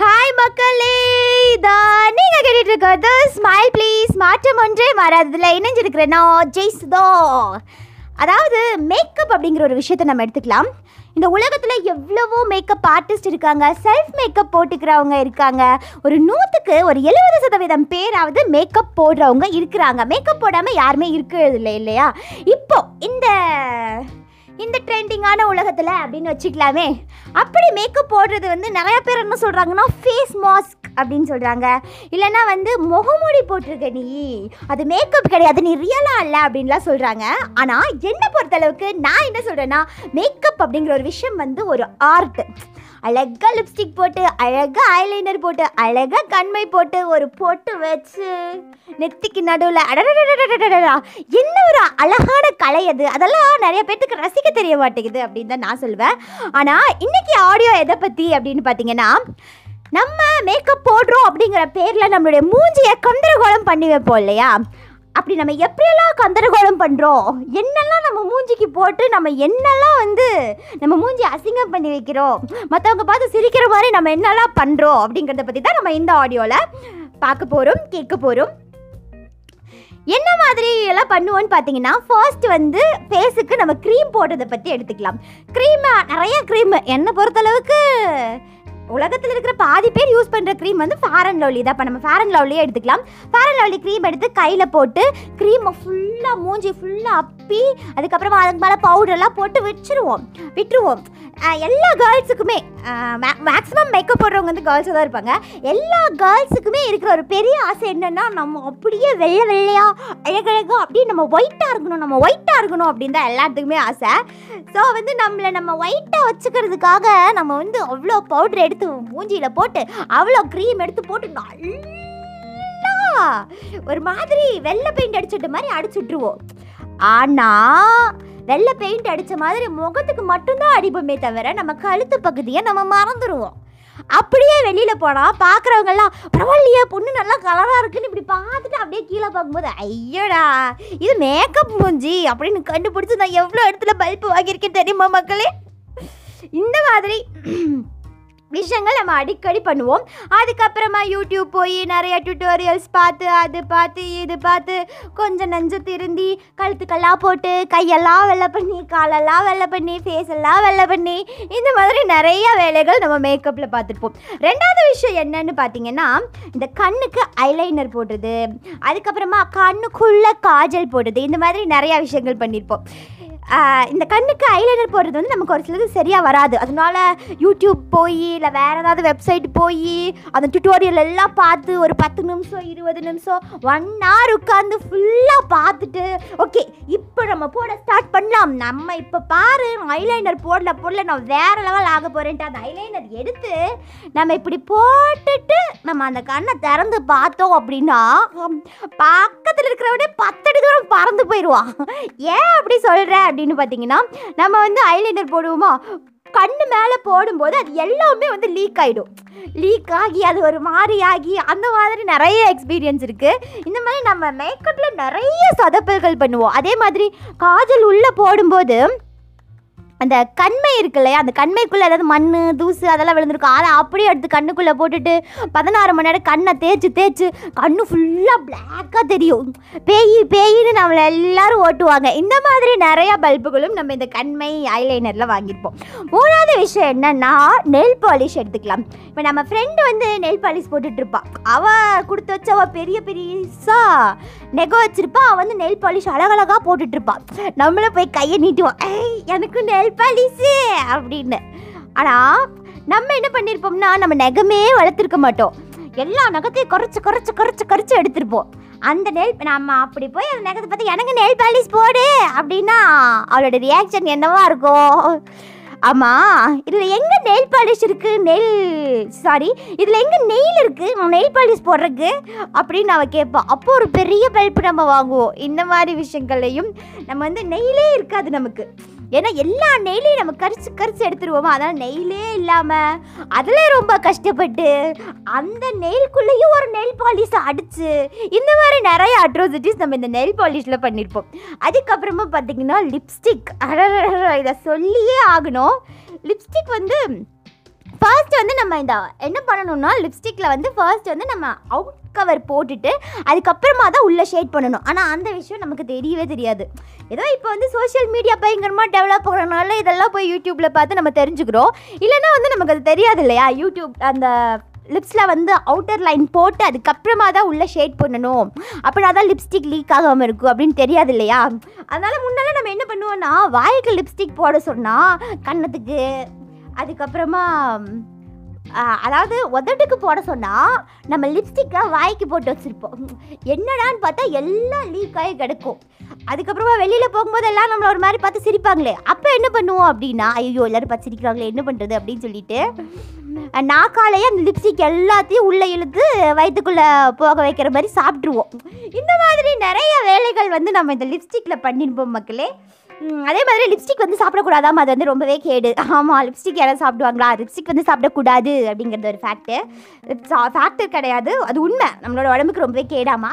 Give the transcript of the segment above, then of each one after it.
Hi மக்களே. தான் நீங்கள் கேட்டுட்டு இருக்கிறது ஸ்மைல் ப்ளீஸ் மாற்றம் ஒன்றே மாறாததில் இணைஞ்சிருக்கிறேன் நான் ஜெய்சுதோ. அதாவது மேக்கப் அப்படிங்கிற ஒரு விஷயத்தை நம்ம எடுத்துக்கலாம். இந்த உலகத்தில் எவ்வளவோ மேக்கப் ஆர்டிஸ்ட் இருக்காங்க. செல்ஃப் மேக்கப் போட்டுக்கிறவங்க இருக்காங்க. ஒரு நூற்றுக்கு ஒரு எழுபது சதவீதம் பேராவது மேக்கப் போடுறவங்க இருக்கிறாங்க. மேக்கப் போடாமல் யாருமே இருக்கிறது இல்லை இல்லையா? இப்போ இந்த இந்த ட்ரெண்டிங்கான உலகத்தில் அப்படின்னு வச்சுக்கலாமே. அப்படி மேக்கப் போடுறது வந்து நிறைய பேர் என்ன சொல்கிறாங்கன்னா ஃபேஸ் மாஸ்க் அப்படின்னு சொல்கிறாங்க இல்லைன்னா வந்து முகமூடி போட்டிருக்க நீ. அது மேக்கப் கிடையாது நீ ரியலாக இல்லை அப்படின்லாம் சொல்கிறாங்க ஆனால் என்னை பொறுத்தளவுக்கு நான் என்ன சொல்கிறேன்னா மேக்கப் அப்படிங்கிற ஒரு விஷயம் வந்து ஒரு ஆர்ட் அழகாக லிப்ஸ்டிக் போட்டு அழகாக ஐலைனர் போட்டு அழகாக கண்மை போட்டு ஒரு பொட்டு வச்சு நெத்திக்கு நடுவில் அடடடடடடடா என்ன ஒரு அழகான கலை அது. அதெல்லாம் நிறைய பேர்த்துக்கு ரசிக்க தெரிய மாட்டேங்குது அப்படின்னு தான் நான் சொல்வேன். ஆனால் இன்னைக்கு ஆடியோ எதை பற்றி அப்படின்னு பார்த்தீங்கன்னா நம்ம மேக்கப் போடுறோம் அப்படிங்கிற பேரில் நம்மளுடைய மூஞ்சியை கந்தரகோலம் பண்ணி வைப்போம் இல்லையா? அப்படி நம்ம எப்படியெல்லாம் கந்தரகோலம் பண்ணுறோம் என்னெல்லாம் நம்ம மூஞ்சிக்கு போட்டு நம்ம என்னெல்லாம் வந்து நம்ம மூஞ்சி அசிங்கம் பண்ணி வைக்கிறோம்? மற்றவங்க பார்த்து சிரிக்கிற மாதிரி நம்ம என்னெல்லாம் பண்ணுறோம் அப்படிங்கிறத பற்றி தான் நம்ம இந்த ஆடியோவில் பார்க்க போகிறோம் கேட்க போகிறோம் என்ன மாதிரி எல்லாம் பண்ணுவோன்னு பார்த்தீங்கன்னா ஃபர்ஸ்ட் வந்து ஃபேஸுக்கு நம்ம க்ரீம் போடுறதை பற்றி எடுத்துக்கலாம். க்ரீம் நிறைய க்ரீம் என்னை பொறுத்தளவுக்கு உலகத்தில் இருக்கிற பாதி பேர் யூஸ் பண்ணுற க்ரீம் வந்து ஃபேர் அண்ட் லவ்லி தான். இப்போ நம்ம ஃபேர் அண்ட் லவ்லியே எடுத்துக்கலாம். ஃபேர் அண்ட் லவ்லி க்ரீம் எடுத்து கையில் போட்டு க்ரீமை ஃபுல்லாக மூஞ்சி ஃபுல்லாக அப்பி அதுக்கப்புறமா அதுக்கு மேலே பவுடர்லாம் போட்டு விட்டுருவோம். விட்டுருவோம். எல்லா கேர்ள்ஸுக்குமே மேக்ஸிமம் மேக்கப் போடுறவங்க வந்து கேர்ள்ஸாக தான் இருப்பாங்க. எல்லா கேர்ள்ஸுக்குமே இருக்கிற ஒரு பெரிய ஆசை என்னென்னா நம்ம அப்படியே வெள்ளை வெள்ளையாக அழகழகாக அப்படியே நம்ம ஒயிட்டாக இருக்கணும் நம்ம ஒயிட்டாக இருக்கணும் அப்படின்னு தான் எல்லாத்துக்குமே ஆசை. ஸோ வந்து நம்மளை நம்ம ஒயிட்டாக வச்சுக்கிறதுக்காக நம்ம வந்து அவ்வளோ பவுடர் எடுத்து மூஞ்சியில் போட்டு அவ்வளோ க்ரீம் எடுத்து போட்டு நல்லா ஒரு மாதிரி வெள்ளை பெயிண்ட் அடிச்சுட்டு மாதிரி அடிச்சு விட்ருவோம் ஆனால் வெள்ளை பெயிண்ட் அடித்த மாதிரி முகத்துக்கு மட்டும்தான் அடிப்போமே தவிர நம்ம கழுத்து பகுதியை நம்ம மறந்துடுவோம் அப்படியே வெளியில் போனால் பார்க்குறவங்கெல்லாம் பரவாயில்லையே பொண்ணு நல்லா கலராக இருக்குன்னு இப்படி பார்த்துட்டு அப்படியே கீழே பார்க்கும்போது ஐயோடா இது மேக்கப் மூஞ்சி. அப்படின்னு கண்டுபிடிச்சி நான் எவ்வளோ இடத்துல பல்ப் வாங்கியிருக்கேன் தெரியுமா மக்களே? இந்த மாதிரி விஷயங்கள் நம்ம அடிக்கடி பண்ணுவோம். அதுக்கப்புறமா யூடியூப் போய் நிறைய டியூட்டோரியல்ஸ் பார்த்து அது பார்த்து இது பார்த்து கொஞ்சம் நஞ்சு திருந்தி கழுத்துக்கெல்லாம் போட்டு கையெல்லாம் வெள்ளை பண்ணி காலெல்லாம் வெள்ளை பண்ணி ஃபேஸ் எல்லாம் வெள்ளை பண்ணி இந்த மாதிரி நிறைய வேலைகள் நம்ம மேக்கப்பில் பார்த்துருப்போம். ரெண்டாவது விஷயம் என்னன்னு பார்த்தீங்கன்னா இந்த கண்ணுக்கு ஐலைனர் போடுறது அதுக்கப்புறமா கண்ணுக்குள்ளே காஜல் போடுறது இந்த மாதிரி நிறையா விஷயங்கள் பண்ணியிருப்போம் இந்த கண்ணுக்கு ஐலைனர் போடுறது வந்து நமக்கு ஒரு சிலது சரியாக வராது. அதனால யூடியூப் போய் இல்லை வேறு ஏதாவது வெப்சைட் போய் அந்த டியூட்டோரியல் எல்லாம் பார்த்து ஒரு பத்து நிமிஷம் இருபது நிமிஷம் ஒன் ஹவர் உட்காந்து ஃபுல்லாக பார்த்துட்டு ஓகே இப்போ நம்ம போட ஸ்டார்ட் பண்ணலாம். நம்ம இப்போ பாரு ஐலைனர் போடல போடல நான் வேறு லெவல் ஆக போகிறேன்ட்டு அந்த ஐலைனர் எடுத்து நம்ம இப்படி போட்டுட்டு நம்ம அந்த கண்ணை திறந்து பார்த்தோம் அப்படின்னா பக்கத்தில் இருக்கிறவனே பத்தடி தூரம் பறந்து போயிடுவான். ஏன் அப்படி சொல்கிற அப்படின்னு பார்த்தீங்கன்னா நம்ம வந்து ஐலைனர் போடுவோமா? கண்ணு மேலே போடும்போது அது எல்லாமே வந்து லீக் ஆகிடும் லீக் ஆகி அது ஒரு மாதிரி ஆகி அந்த மாதிரி நிறைய எக்ஸ்பீரியன்ஸ் இருக்குது இந்த மாதிரி நம்ம மேக்கப்பில் நிறைய சதப்பல்கள் பண்ணுவோம். அதே மாதிரி காஜல் உள்ளே போடும்போது அந்த கண்மை இருக்கு இல்லையா? அந்த கண்மைக்குள்ளே ஏதாவது மண் தூசு அதெல்லாம் விழுந்திருக்கும். அதை அப்படியே எடுத்து கண்ணுக்குள்ளே போட்டுட்டு பதினாறு மணி நேரம் கண்ணை தேய்ச்சி தேய்ச்சி கண்ணு ஃபுல்லாக பிளாக்காக தெரியும். பேய் பேயின்னு நம்மளை எல்லாரும் ஓட்டுவாங்க. இந்த மாதிரி நிறையா பல்புகளும் நம்ம இந்த கண்மை ஐலைனரில் வாங்கியிருப்போம். மூணாவது விஷயம் என்னன்னா நெல் பாலிஷ் எடுத்துக்கலாம். இப்போ நம்ம ஃப்ரெண்டு வந்து நெல் பாலிஷ் போட்டுட்ருப்பான் அவள் கொடுத்து வச்சு அவள் பெரிய பெரியசா நெகை வச்சிருப்பா அவள் வந்து நெல் பாலிஷ் அழகழகாக போட்டுட்டு இருப்பா நம்மளும் போய் கையை நீட்டுவோம் ஏய் எனக்கு நெல் பாலிஷு அப்படின்னு. ஆனால் நம்ம என்ன பண்ணியிருப்போம்னா நம்ம நெகமே வளர்த்துருக்க மாட்டோம். எல்லா நகத்தையும் குறைச்சி குறைச்சி குறைச்சி குறைச்சி எடுத்திருப்போம். அந்த நெல் நம்ம அப்படி போய் அந்த நகத்தை பார்த்து எனக்கு நெல் பாலிஷ் போடு அப்படின்னா அவளோட ரியாக்ஷன் என்னவா இருக்கும்? ஆமாம் இதில் எங்கே நெயில் பாலிஷ் இருக்குது நெல் சாரி இதில் எங்கே நெயில் இருக்குது நான் நெயில் பாலிஷ் போடுறதுக்கு அப்படின்னு அவள் கேட்பான் அப்போ ஒரு பெரிய பல்ப் நம்ம வாங்குவோம். இந்த மாதிரி விஷயங்கள்லையும் நம்ம வந்து நெயிலே இருக்காது நமக்கு. ஏன்னா எல்லா நெய்லையும் நம்ம கரிச்சு கரிச்சு எடுத்துருவோமா? அதனால் நெய்லே இல்லாமல் அதில் ரொம்ப கஷ்டப்பட்டு அந்த நெயில்குள்ளேயும் ஒரு நெயில் பாலிஷ் அடிச்சு இந்த மாதிரி நிறைய அட்ரோசிட்டிஸ் நம்ம இந்த நெயில் பாலிஷில் பண்ணியிருப்போம் அதுக்கப்புறமா பார்த்தீங்கன்னா லிப்ஸ்டிக் இதை சொல்லியே ஆகணும் லிப்ஸ்டிக் வந்து ஃபர்ஸ்ட் வந்து நம்ம இந்த என்ன பண்ணணும்னா லிப்ஸ்டிக்கில் வந்து ஃபர்ஸ்ட் வந்து நம்ம அவுட் கவர் போட்டுட்டு அதுக்கப்புறமா தான் உள்ளே ஷேட் பண்ணணும். ஆனால் அந்த விஷயம் நமக்கு தெரியவே தெரியாது. ஏதோ இப்போ வந்து சோஷியல் மீடியா பயங்கரமாக டெவலப் ஆகிறனால இதெல்லாம் போய் யூடியூப்பில் பார்த்து நம்ம தெரிஞ்சுக்கிறோம். இல்லைன்னா வந்து நமக்கு அது தெரியாது இல்லையா? யூடியூப் அந்த லிப்ஸில் வந்து அவுட்டர் லைன் போட்டு அதுக்கப்புறமா தான் உள்ளே ஷேட் பண்ணணும். அப்படின்னா தான் லிப்ஸ்டிக் லீக் ஆகாமல் இருக்கும் அப்படின்னு தெரியாது இல்லையா? அதனால் முன்னால் நம்ம என்ன பண்ணுவோம்னா வாய்க்கு லிப்ஸ்டிக் போட சொன்னால் கன்னத்துக்கு அதுக்கப்புறமா அதாவது உதட்டுக்கு போட சொன்னால் நம்ம லிப்ஸ்டிக்கை வாய்க்கு போட்டு வச்சுருப்போம். என்னடான்னு பார்த்தா எல்லாம் லீக் ஆகி கிடக்கும். அதுக்கப்புறமா வெளியில் போகும்போது எல்லாம் நம்மளை ஒரு மாதிரி பார்த்து சிரிப்பாங்களே. அப்போ என்ன பண்ணுவோம் அப்படின்னா ஐயோ எல்லாரும் பார்த்து சிரிக்கிறாங்களே என்ன பண்ணுறது அப்படின்னு சொல்லிட்டு நாக்காலேயே அந்த லிப்ஸ்டிக் எல்லாத்தையும் உள்ளே இழுத்து வயிற்றுக்குள்ளே போக வைக்கிற மாதிரி சாப்பிட்ருவோம் இந்த மாதிரி நிறைய வேலைகள் வந்து நம்ம இந்த லிப்ஸ்டிக்கில் பண்ணியிருப்போம் மக்களே. அதே மாதிரி லிப்ஸ்டிக் வந்து சாப்பிடக்கூடாதாம் அது வந்து ரொம்பவே கேடு. ஆமாம் லிப்ஸ்டிக் யாராவது சாப்பிடுவாங்களா? லிப்ஸ்டிக் வந்து சாப்பிடக்கூடாது அப்படிங்கிறது ஒரு ஃபேக்ட்டு ஃபேக்டர் கிடையாது. அது உண்மை. நம்மளோட உடம்புக்கு ரொம்பவே கேடாமா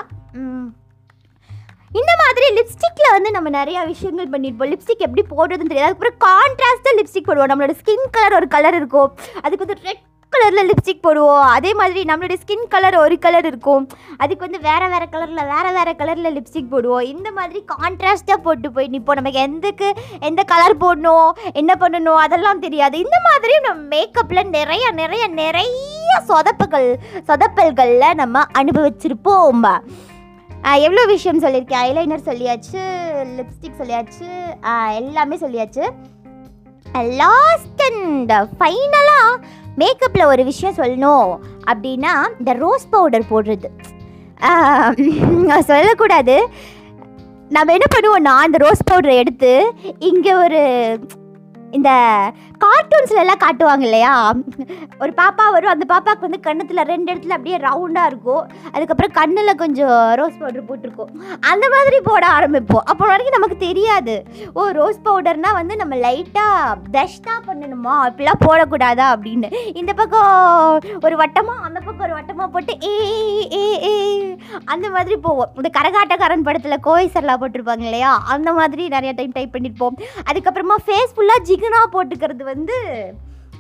இந்த மாதிரி லிப்ஸ்டிக்கில் வந்து நம்ம நிறைய விஷயங்கள் பண்ணியிருப்போம். லிப்ஸ்டிக் எப்படி போடுறதுன்னு தெரியாது. அதுக்கப்புறம் கான்ட்ராஸ்ட்டாக லிப்ஸ்டிக் போடுவோம். நம்மளோட ஸ்கின் கலர் ஒரு கலர் இருக்கும். அதுக்கு வந்து ரெட் கலரில் லிப்ஸ்டிக் போடுவோம். அதே மாதிரி நம்மளுடைய ஸ்கின் கலர் ஒரு கலர் இருக்கும். அதுக்கு வந்து வேறு வேறு கலரில் வேறு வேறு கலரில் லிப்ஸ்டிக் போடுவோம். இந்த மாதிரி கான்ட்ராஸ்ட்டாக போட்டு போய் நிற்போம் நமக்கு எந்தக்கு எந்த கலர் போடணும் என்ன பண்ணணும் அதெல்லாம் தெரியாது. இந்த மாதிரி நம்ம மேக்கப்பில் நிறைய நிறைய நிறைய சொதப்புகள் சொதப்பல்களில் நம்ம அனுபவிச்சிருப்போம். எவ்வளோ விஷயம் சொல்லியிருக்கேன்? ஐலைனர் சொல்லியாச்சு லிப்ஸ்டிக் சொல்லியாச்சு எல்லாமே சொல்லியாச்சு. லாஸ்ட் அண்ட் ஃபைனலாக மேக்கப்பில் ஒரு விஷயம் சொல்லணும். அப்படின்னா இந்த ரோஸ் பவுடர் போடுறது. சொல்லக்கூடாது. நம்ம என்ன பண்ணுவோம்னா அந்த ரோஸ் பவுடரை எடுத்து இங்கே ஒரு இந்த கார்ட்டூன்ஸ்ல எல்லாம் காட்டுவாங்க இல்லையா? ஒரு பாப்பா வரும் அந்த பாப்பாவுக்கு வந்து கண்ணத்தில் ரெண்டு இடத்துல அப்படியே ரவுண்டாக இருக்கும். அதுக்கப்புறம் கண்ணில் கொஞ்சம் ரோஸ் பவுடர் போட்டிருக்கும். அந்த மாதிரி போட ஆரம்பிப்போம். அப்போ வரைக்கும் நமக்கு தெரியாது. ஓ ரோஸ் பவுடர்னா வந்து நம்ம லைட்டாக ப்ரஷ் தான் பண்ணணுமா? அப்படிலாம் போடக்கூடாதா அப்படின்னு. இந்த பக்கம் ஒரு வட்டமாக அந்த பக்கம் ஒரு வட்டமாக போட்டு ஏ ஏ ஏ அந்த மாதிரி போவோம். இந்த கரகாட்டக்காரன் படத்தில் கோவை சரலா போட்டிருப்பாங்க இல்லையா? அந்த மாதிரி நிறைய டைம் டைப் பண்ணியிருப்போம் அதுக்கப்புறமா ஃபேஸ் ஃபுல்லாக ஜிகுனா போட்டுக்கிறது வந்து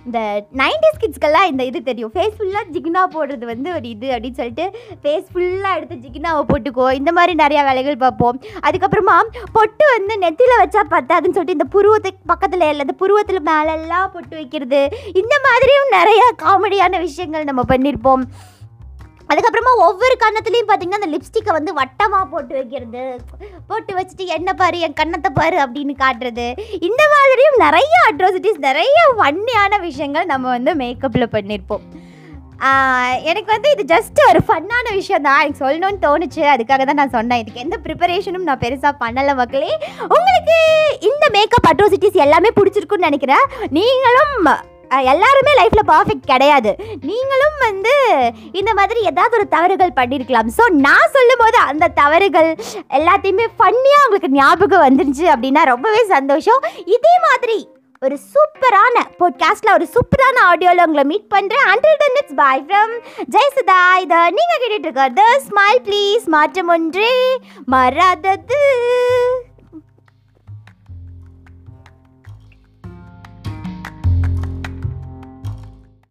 இந்த நைன்டிஸ் கிட்ஸ்க்கெல்லாம் இந்த இது தெரியும். ஃபேஸ் ஃபுல்லாக ஜிகினா போடுறது வந்து ஒரு இது அப்படின்னு சொல்லிட்டு ஃபேஸ் ஃபுல்லாக எடுத்து ஜிகினாவை போட்டுக்கோ. இந்த மாதிரி நிறையா வேலைகள் பார்ப்போம். அதுக்கப்புறமா பொட்டு வந்து நெத்தியில் வச்சா பத்தாதுன்னு சொல்லிட்டு இந்த புருவத்துக்கு பக்கத்தில் இல்லை இந்த புருவத்தில் மேலெல்லாம் பொட்டு வைக்கிறது. இந்த மாதிரியும் நிறையா காமெடியான விஷயங்கள் நம்ம பண்ணியிருப்போம் அதுக்கப்புறமா ஒவ்வொரு கன்னத்துலேயும் பார்த்தீங்கன்னா அந்த லிப்ஸ்டிக்கை வந்து வட்டமாக போட்டு வைக்கிறது. போட்டு வச்சுட்டு என்ன பாரு என் கன்னத்தை பாரு அப்படின்னு காட்டுறது. இந்த மாதிரியும் நிறைய அட்ராசிட்டிஸ் நிறைய வன்னியான விஷயங்கள் நம்ம வந்து மேக்கப்பில் பண்ணியிருப்போம் எனக்கு வந்து இது ஜஸ்ட் ஒரு ஃபன்னான விஷயம் தான். எனக்கு சொல்லணும்னு தோணுச்சு. அதுக்காக தான் நான் சொன்னேன். இதுக்கு எந்த ப்ரிப்பரேஷனும் நான் பெருசாக பண்ணலை மக்களே. உங்களுக்கு இந்த மேக்கப் அட்ராசிட்டிஸ் எல்லாமே பிடிச்சிருக்குன்னு நினைக்கிறேன். நீங்களும் எல்லாருமே லைஃப்பில் பர்ஃபெக்ட் கிடையாது. நீங்களும் வந்து இந்த மாதிரி ஏதாவது ஒரு தவறுகள் பண்ணியிருக்கலாம் ஸோ நான் சொல்லும் போது அந்த தவறுகள் எல்லாத்தையுமே ஃபன்னியாக உங்களுக்கு ஞாபகம் வந்துருச்சு அப்படின்னா ரொம்பவே சந்தோஷம். இதே மாதிரி ஒரு சூப்பரான பாட்காஸ்ட்ல ஒரு சூப்பரான ஆடியோவில் உங்களை மீட் பண்ணுறேன் until then it's bye from Jayasudha இதை நீங்கள் கேட்டுட்டு இருக்கிறது ஸ்மைல் ப்ளீஸ் மாற்றம் ஒன்றே மறாதது